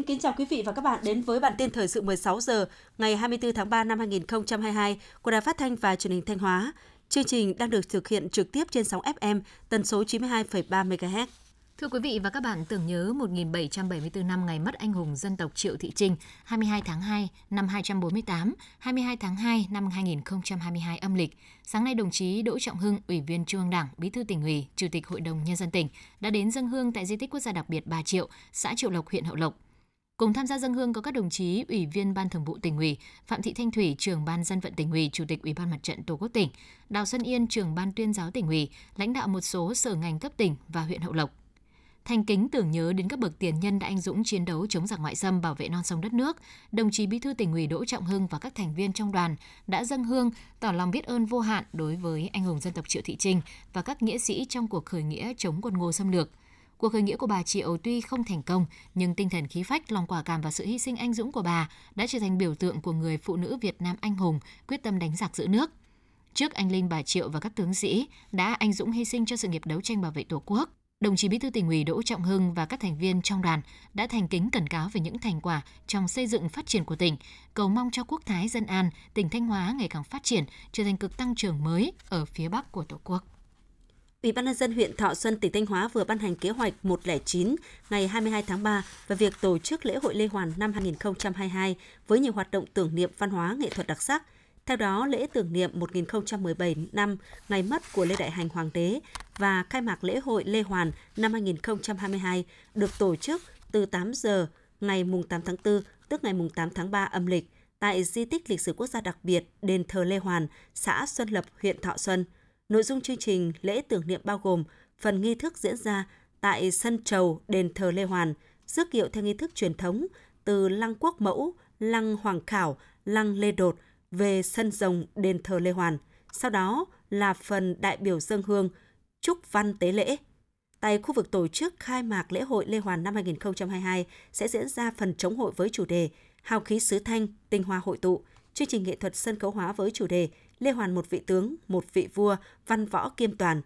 Xin kính chào quý vị và các bạn đến với bản tin thời sự 16 giờ ngày 24 tháng 3 năm 2022 của Đài Phát thanh và Truyền hình Thanh Hóa. Chương trình đang được thực hiện trực tiếp trên sóng FM tần số 92,3 MHz. Thưa quý vị và các bạn, tưởng nhớ 1774 năm ngày mất anh hùng dân tộc Triệu Thị Trinh, 22 tháng 2 năm 248, 22 tháng 2 năm 2022 âm lịch. Sáng nay, đồng chí Đỗ Trọng Hưng, Ủy viên Trung ương Đảng, Bí thư tỉnh ủy, Chủ tịch Hội đồng Nhân dân tỉnh đã đến dân hương tại di tích quốc gia đặc biệt Bà Triệu, xã Triệu Lộc, huyện Hậu Lộc. Cùng tham gia dân hương có các đồng chí Ủy viên Ban Thường vụ tỉnh ủy, Phạm Thị Thanh Thủy, trưởng Ban dân vận tỉnh ủy, Chủ tịch Ủy ban Mặt trận Tổ quốc tỉnh, Đào Xuân Yên, trưởng Ban tuyên giáo tỉnh ủy, lãnh đạo một số sở ngành cấp tỉnh và huyện Hậu Lộc thành kính tưởng nhớ đến các bậc tiền nhân đã anh dũng chiến đấu chống giặc ngoại xâm bảo vệ non sông đất nước, đồng chí Bí thư tỉnh ủy Đỗ Trọng Hưng và các thành viên trong đoàn đã dâng hương tỏ lòng biết ơn vô hạn đối với anh hùng dân tộc Triệu Thị Trinh và các nghĩa sĩ trong cuộc khởi nghĩa chống quân Ngô xâm lược. Cuộc khởi nghĩa của bà Triệu tuy không thành công, nhưng tinh thần khí phách, lòng quả cảm và sự hy sinh anh dũng của bà đã trở thành biểu tượng của người phụ nữ Việt Nam anh hùng quyết tâm đánh giặc giữ nước. Trước anh linh bà Triệu và các tướng sĩ đã anh dũng hy sinh cho sự nghiệp đấu tranh bảo vệ Tổ quốc, đồng chí Bí thư tỉnh ủy Đỗ Trọng Hưng và các thành viên trong đoàn đã thành kính cẩn cáo về những thành quả trong xây dựng phát triển của tỉnh, cầu mong cho quốc thái dân an, tỉnh Thanh Hóa ngày càng phát triển, trở thành cực tăng trưởng mới ở phía Bắc của Tổ quốc. Ủy ban nhân dân huyện Thọ Xuân, tỉnh Thanh Hóa vừa ban hành kế hoạch 109 ngày 22 tháng 3 về việc tổ chức lễ hội Lê Hoàn năm 2022 với nhiều hoạt động tưởng niệm văn hóa nghệ thuật đặc sắc – theo đó, lễ tưởng niệm 1017 năm ngày mất của Lê Đại Hành Hoàng đế và khai mạc lễ hội Lê Hoàn năm 2022 được tổ chức từ 8 giờ ngày 8 tháng 4, tức ngày 8 tháng 3 âm lịch, tại di tích lịch sử quốc gia đặc biệt đền thờ Lê Hoàn, xã Xuân Lập, huyện Thọ Xuân. Nội dung chương trình lễ tưởng niệm bao gồm phần nghi thức diễn ra tại sân trầu đền thờ Lê Hoàn, rước kiệu theo nghi thức truyền thống từ lăng quốc mẫu, lăng hoàng khảo, lăng lê đột – về sân rồng đền thờ Lê Hoàn. Sau đó là phần đại biểu dân hương, chúc văn tế lễ. Tại khu vực tổ chức khai mạc lễ hội Lê Hoàn năm 2022 sẽ diễn ra phần chống hội với chủ đề Hào khí sứ thanh, tinh hoa hội tụ, chương trình nghệ thuật sân khấu hóa với chủ đề Lê Hoàn một vị tướng, một vị vua, văn võ kiêm toàn.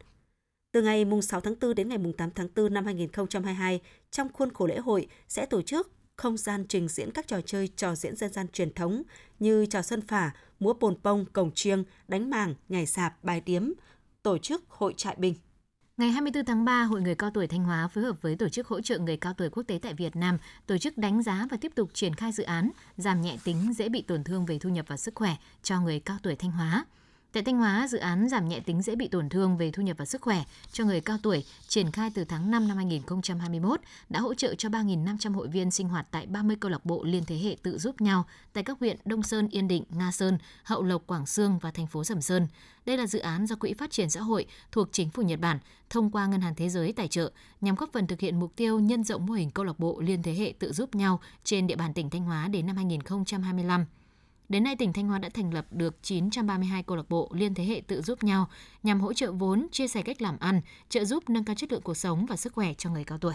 Từ ngày 6 tháng 4 đến ngày 8 tháng 4 năm 2022, trong khuôn khổ lễ hội sẽ tổ chức không gian trình diễn các trò chơi trò diễn dân gian truyền thống như trò sân phả, múa bồn bông, cổng chiêng, đánh màng, nhảy sạp, bài điếm, tổ chức hội trại binh. Ngày 24 tháng 3, Hội Người Cao Tuổi Thanh Hóa phối hợp với Tổ chức Hỗ trợ Người Cao Tuổi Quốc tế tại Việt Nam tổ chức đánh giá và tiếp tục triển khai dự án giảm nhẹ tính dễ bị tổn thương về thu nhập và sức khỏe cho người cao tuổi Thanh Hóa. Tại Thanh Hóa, dự án giảm nhẹ tính dễ bị tổn thương về thu nhập và sức khỏe cho người cao tuổi triển khai từ tháng 5 năm 2021 đã hỗ trợ cho 3.500 hội viên sinh hoạt tại 30 câu lạc bộ liên thế hệ tự giúp nhau tại các huyện Đông Sơn, Yên Định, Nga Sơn, Hậu Lộc, Quảng Sương và thành phố Sầm Sơn. Đây là dự án do Quỹ Phát triển Xã hội thuộc Chính phủ Nhật Bản thông qua Ngân hàng Thế giới tài trợ nhằm góp phần thực hiện mục tiêu nhân rộng mô hình câu lạc bộ liên thế hệ tự giúp nhau trên địa bàn tỉnh Thanh Hóa đến năm 2025. Đến nay, tỉnh Thanh Hóa đã thành lập được 932 câu lạc bộ liên thế hệ tự giúp nhau nhằm hỗ trợ vốn, chia sẻ cách làm ăn, trợ giúp nâng cao chất lượng cuộc sống và sức khỏe cho người cao tuổi.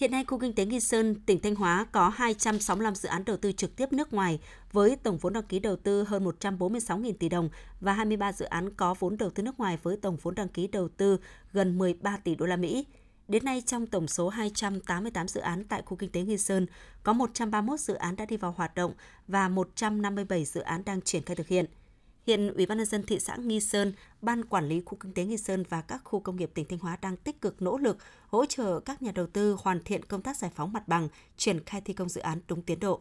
Hiện nay, khu kinh tế Nghi Sơn, tỉnh Thanh Hóa có 265 dự án đầu tư trực tiếp nước ngoài với tổng vốn đăng ký đầu tư hơn 146.000 tỷ đồng và 23 dự án có vốn đầu tư nước ngoài với tổng vốn đăng ký đầu tư gần 13 tỷ đô la Mỹ. Đến nay, trong tổng số 288 dự án tại khu kinh tế Nghi Sơn, có 131 dự án đã đi vào hoạt động và 157 dự án đang triển khai thực hiện. Hiện Ủy ban nhân dân thị xã Nghi Sơn, Ban quản lý khu kinh tế Nghi Sơn và các khu công nghiệp tỉnh Thanh Hóa đang tích cực nỗ lực hỗ trợ các nhà đầu tư hoàn thiện công tác giải phóng mặt bằng, triển khai thi công dự án đúng tiến độ.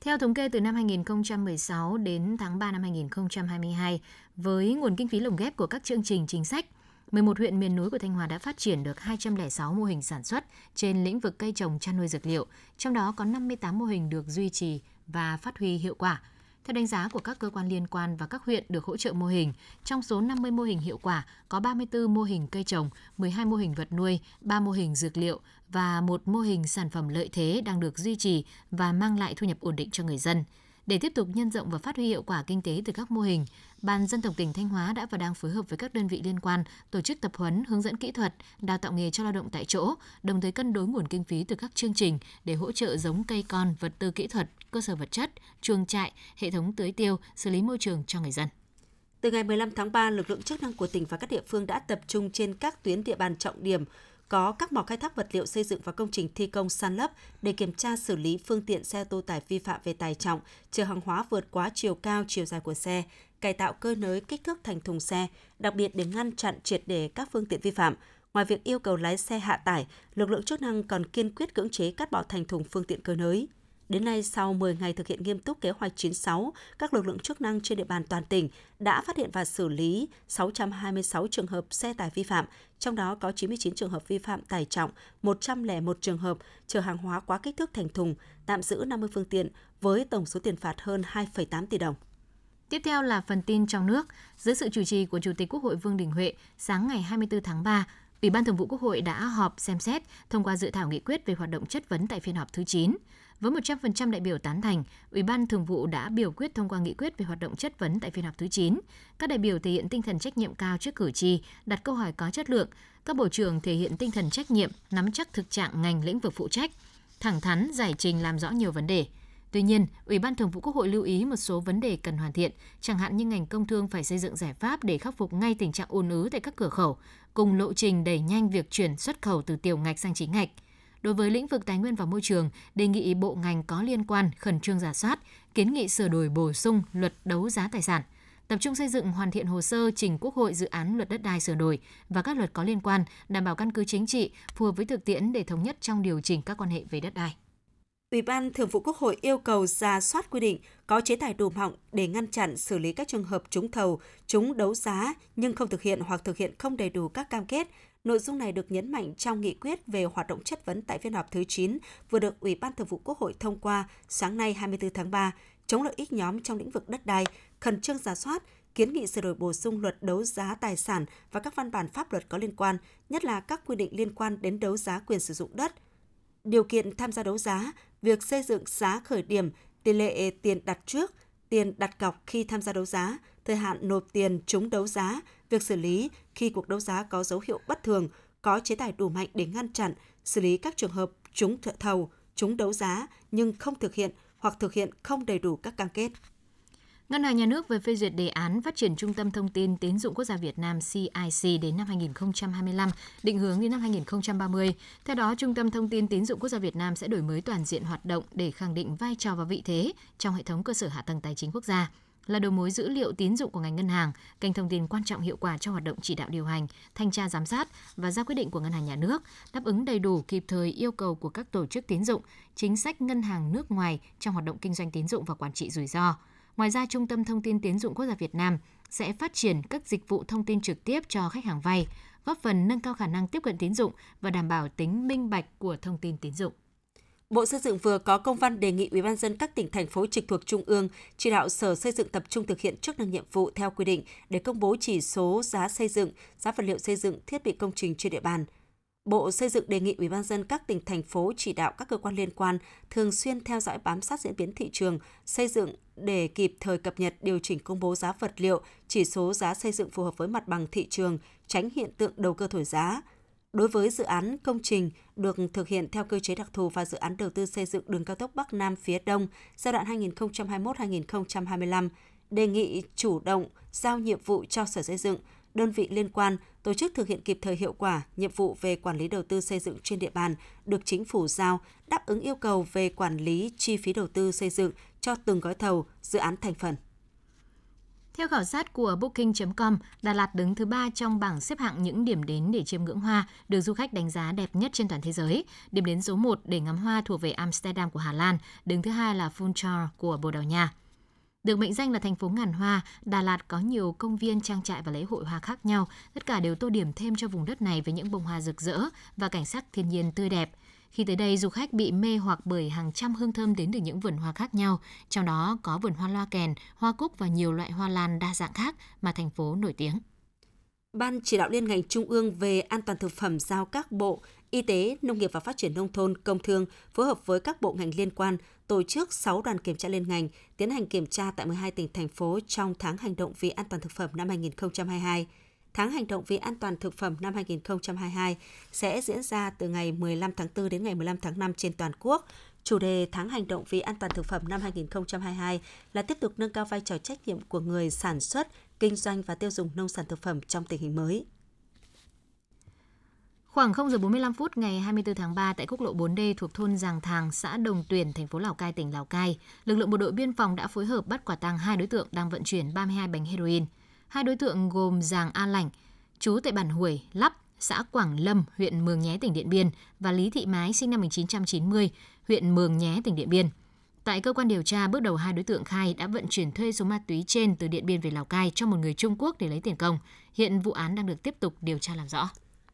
Theo thống kê từ năm 2016 đến tháng 3 năm 2022, với nguồn kinh phí lồng ghép của các chương trình chính sách, 11 huyện miền núi của Thanh Hóa đã phát triển được 206 mô hình sản xuất trên lĩnh vực cây trồng chăn nuôi dược liệu, trong đó có 58 mô hình được duy trì và phát huy hiệu quả. Theo đánh giá của các cơ quan liên quan và các huyện được hỗ trợ mô hình, trong số 50 mô hình hiệu quả có 34 mô hình cây trồng, 12 mô hình vật nuôi, 3 mô hình dược liệu và một mô hình sản phẩm lợi thế đang được duy trì và mang lại thu nhập ổn định cho người dân. Để tiếp tục nhân rộng và phát huy hiệu quả kinh tế từ các mô hình, Ban dân tộc tỉnh Thanh Hóa đã và đang phối hợp với các đơn vị liên quan tổ chức tập huấn, hướng dẫn kỹ thuật, đào tạo nghề cho lao động tại chỗ, đồng thời cân đối nguồn kinh phí từ các chương trình để hỗ trợ giống cây con, vật tư kỹ thuật, cơ sở vật chất, chuồng trại, hệ thống tưới tiêu, xử lý môi trường cho người dân. Từ ngày 15 tháng 3, lực lượng chức năng của tỉnh và các địa phương đã tập trung trên các tuyến địa bàn trọng điểm có các mỏ khai thác vật liệu xây dựng và công trình thi công san lấp để kiểm tra xử lý phương tiện xe ô tô tải vi phạm về tải trọng, chở hàng hóa vượt quá chiều cao, chiều dài của xe, cải tạo cơ nới kích thước thành thùng xe, đặc biệt để ngăn chặn triệt để các phương tiện vi phạm. Ngoài việc yêu cầu lái xe hạ tải, lực lượng chức năng còn kiên quyết cưỡng chế cắt bỏ thành thùng phương tiện cơ nới. Đến nay, sau 10 ngày thực hiện nghiêm túc kế hoạch 96, các lực lượng chức năng trên địa bàn toàn tỉnh đã phát hiện và xử lý 626 trường hợp xe tải vi phạm, trong đó có 99 trường hợp vi phạm tải trọng, 101 trường hợp chở hàng hóa quá kích thước thành thùng, tạm giữ 50 phương tiện với tổng số tiền phạt hơn 2,8 tỷ đồng. Tiếp theo là phần tin trong nước. Dưới sự chủ trì của Chủ tịch Quốc hội Vương Đình Huệ, sáng ngày 24 tháng 3, Ủy ban Thường vụ Quốc hội đã họp xem xét thông qua dự thảo nghị quyết về hoạt động chất vấn tại phiên họp thứ 9. Với 100% đại biểu tán thành, Ủy ban Thường vụ đã biểu quyết thông qua nghị quyết về hoạt động chất vấn tại phiên họp thứ 9. Các đại biểu thể hiện tinh thần trách nhiệm cao trước cử tri, đặt câu hỏi có chất lượng. Các bộ trưởng thể hiện tinh thần trách nhiệm, nắm chắc thực trạng ngành lĩnh vực phụ trách, thẳng thắn giải trình làm rõ nhiều vấn đề. Tuy nhiên, Ủy ban Thường vụ Quốc hội lưu ý một số vấn đề cần hoàn thiện, chẳng hạn như ngành công thương phải xây dựng giải pháp để khắc phục ngay tình trạng ùn ứ tại các cửa khẩu, cùng lộ trình đẩy nhanh việc chuyển xuất khẩu từ tiểu ngạch sang chính ngạch. Đối với lĩnh vực tài nguyên và môi trường, đề nghị bộ ngành có liên quan khẩn trương giả soát, kiến nghị sửa đổi bổ sung luật đấu giá tài sản, tập trung xây dựng hoàn thiện hồ sơ trình Quốc hội dự án luật đất đai sửa đổi và các luật có liên quan, đảm bảo căn cứ chính trị phù hợp với thực tiễn để thống nhất trong điều chỉnh các quan hệ về đất đai. Ủy ban Thường vụ Quốc hội yêu cầu ra soát quy định có chế tài đủ họng để ngăn chặn xử lý các trường hợp trúng thầu, trúng đấu giá nhưng không thực hiện hoặc thực hiện không đầy đủ các cam kết. Nội dung này được nhấn mạnh trong nghị quyết về hoạt động chất vấn tại phiên họp thứ 9 vừa được Ủy ban Thường vụ Quốc hội thông qua sáng nay 24 tháng 3, chống lợi ích nhóm trong lĩnh vực đất đai, khẩn trương giả soát, kiến nghị sửa đổi bổ sung luật đấu giá tài sản và các văn bản pháp luật có liên quan, nhất là các quy định liên quan đến đấu giá quyền sử dụng đất, điều kiện tham gia đấu giá, việc xây dựng giá khởi điểm, tỷ lệ tiền đặt trước, tiền đặt cọc khi tham gia đấu giá, thời hạn nộp tiền trúng đấu giá, việc xử lý khi cuộc đấu giá có dấu hiệu bất thường, có chế tài đủ mạnh để ngăn chặn, xử lý các trường hợp trúng thầu, trúng đấu giá nhưng không thực hiện hoặc thực hiện không đầy đủ các cam kết. Ngân hàng Nhà nước vừa phê duyệt đề án phát triển Trung tâm Thông tin Tín dụng Quốc gia Việt Nam CIC đến năm 2025, định hướng đến năm 2030. Theo đó, Trung tâm Thông tin Tín dụng Quốc gia Việt Nam sẽ đổi mới toàn diện hoạt động để khẳng định vai trò và vị thế trong hệ thống cơ sở hạ tầng tài chính quốc gia là đầu mối dữ liệu tín dụng của ngành ngân hàng, kênh thông tin quan trọng hiệu quả cho hoạt động chỉ đạo điều hành, thanh tra giám sát và ra quyết định của ngân hàng nhà nước, đáp ứng đầy đủ kịp thời yêu cầu của các tổ chức tín dụng, chính sách ngân hàng nước ngoài trong hoạt động kinh doanh tín dụng và quản trị rủi ro. Ngoài ra, Trung tâm Thông tin Tiến dụng Quốc gia Việt Nam sẽ phát triển các dịch vụ thông tin trực tiếp cho khách hàng vay, góp phần nâng cao khả năng tiếp cận tín dụng và đảm bảo tính minh bạch của thông tin tín dụng. Bộ Xây dựng vừa có công văn đề nghị Ủy ban dân các tỉnh thành phố trực thuộc trung ương chỉ đạo Sở Xây dựng tập trung thực hiện chức năng nhiệm vụ theo quy định để công bố chỉ số giá xây dựng, giá vật liệu xây dựng, thiết bị công trình trên địa bàn. Bộ Xây dựng đề nghị Ủy ban dân các tỉnh thành phố chỉ đạo các cơ quan liên quan thường xuyên theo dõi bám sát diễn biến thị trường, xây dựng để kịp thời cập nhật điều chỉnh công bố giá vật liệu, chỉ số giá xây dựng phù hợp với mặt bằng thị trường, tránh hiện tượng đầu cơ thổi giá. Đối với dự án công trình được thực hiện theo cơ chế đặc thù và dự án đầu tư xây dựng đường cao tốc Bắc Nam phía Đông giai đoạn 2021-2025, đề nghị chủ động giao nhiệm vụ cho Sở Xây dựng, đơn vị liên quan tổ chức thực hiện kịp thời hiệu quả nhiệm vụ về quản lý đầu tư xây dựng trên địa bàn được chính phủ giao, đáp ứng yêu cầu về quản lý chi phí đầu tư xây dựng cho từng gói thầu, dự án thành phần. Theo khảo sát của Booking.com, Đà Lạt đứng thứ ba trong bảng xếp hạng những điểm đến để chiêm ngưỡng hoa được du khách đánh giá đẹp nhất trên toàn thế giới. Điểm đến số 1 để ngắm hoa thuộc về Amsterdam của Hà Lan, đứng thứ hai là Funchal của Bồ Đào Nha. Được mệnh danh là thành phố ngàn hoa, Đà Lạt có nhiều công viên, trang trại và lễ hội hoa khác nhau. Tất cả đều tô điểm thêm cho vùng đất này với những bông hoa rực rỡ và cảnh sắc thiên nhiên tươi đẹp. Khi tới đây, du khách bị mê hoặc bởi hàng trăm hương thơm đến từ những vườn hoa khác nhau, trong đó có vườn hoa loa kèn, hoa cúc và nhiều loại hoa lan đa dạng khác mà thành phố nổi tiếng. Ban chỉ đạo liên ngành trung ương về an toàn thực phẩm giao các bộ Y tế, Nông nghiệp và Phát triển Nông thôn, Công thương phối hợp với các bộ ngành liên quan tổ chức 6 đoàn kiểm tra liên ngành tiến hành kiểm tra tại 12 tỉnh, thành phố trong tháng hành động vì an toàn thực phẩm năm 2022. Tháng hành động vì an toàn thực phẩm năm 2022 sẽ diễn ra từ ngày 15 tháng 4 đến ngày 15 tháng 5 trên toàn quốc. Chủ đề tháng hành động vì an toàn thực phẩm năm 2022 là tiếp tục nâng cao vai trò trách nhiệm của người sản xuất, kinh doanh và tiêu dùng nông sản thực phẩm trong tình hình mới. Khoảng 0 giờ 45 phút ngày 24 tháng 3 tại quốc lộ 4D thuộc thôn Giàng Thàng, xã Đồng Tuyển, thành phố Lào Cai, tỉnh Lào Cai, lực lượng bộ đội biên phòng đã phối hợp bắt quả tang hai đối tượng đang vận chuyển 32 bánh heroin. Hai đối tượng gồm Giàng A Lảnh, chú tại bản Huổi, Lắp, xã Quảng Lâm, huyện Mường Nhé, tỉnh Điện Biên và Lý Thị Mái sinh năm 1990, huyện Mường Nhé, tỉnh Điện Biên. Tại cơ quan điều tra, bước đầu hai đối tượng khai đã vận chuyển thuê số ma túy trên từ Điện Biên về Lào Cai cho một người Trung Quốc để lấy tiền công. Hiện vụ án đang được tiếp tục điều tra làm rõ.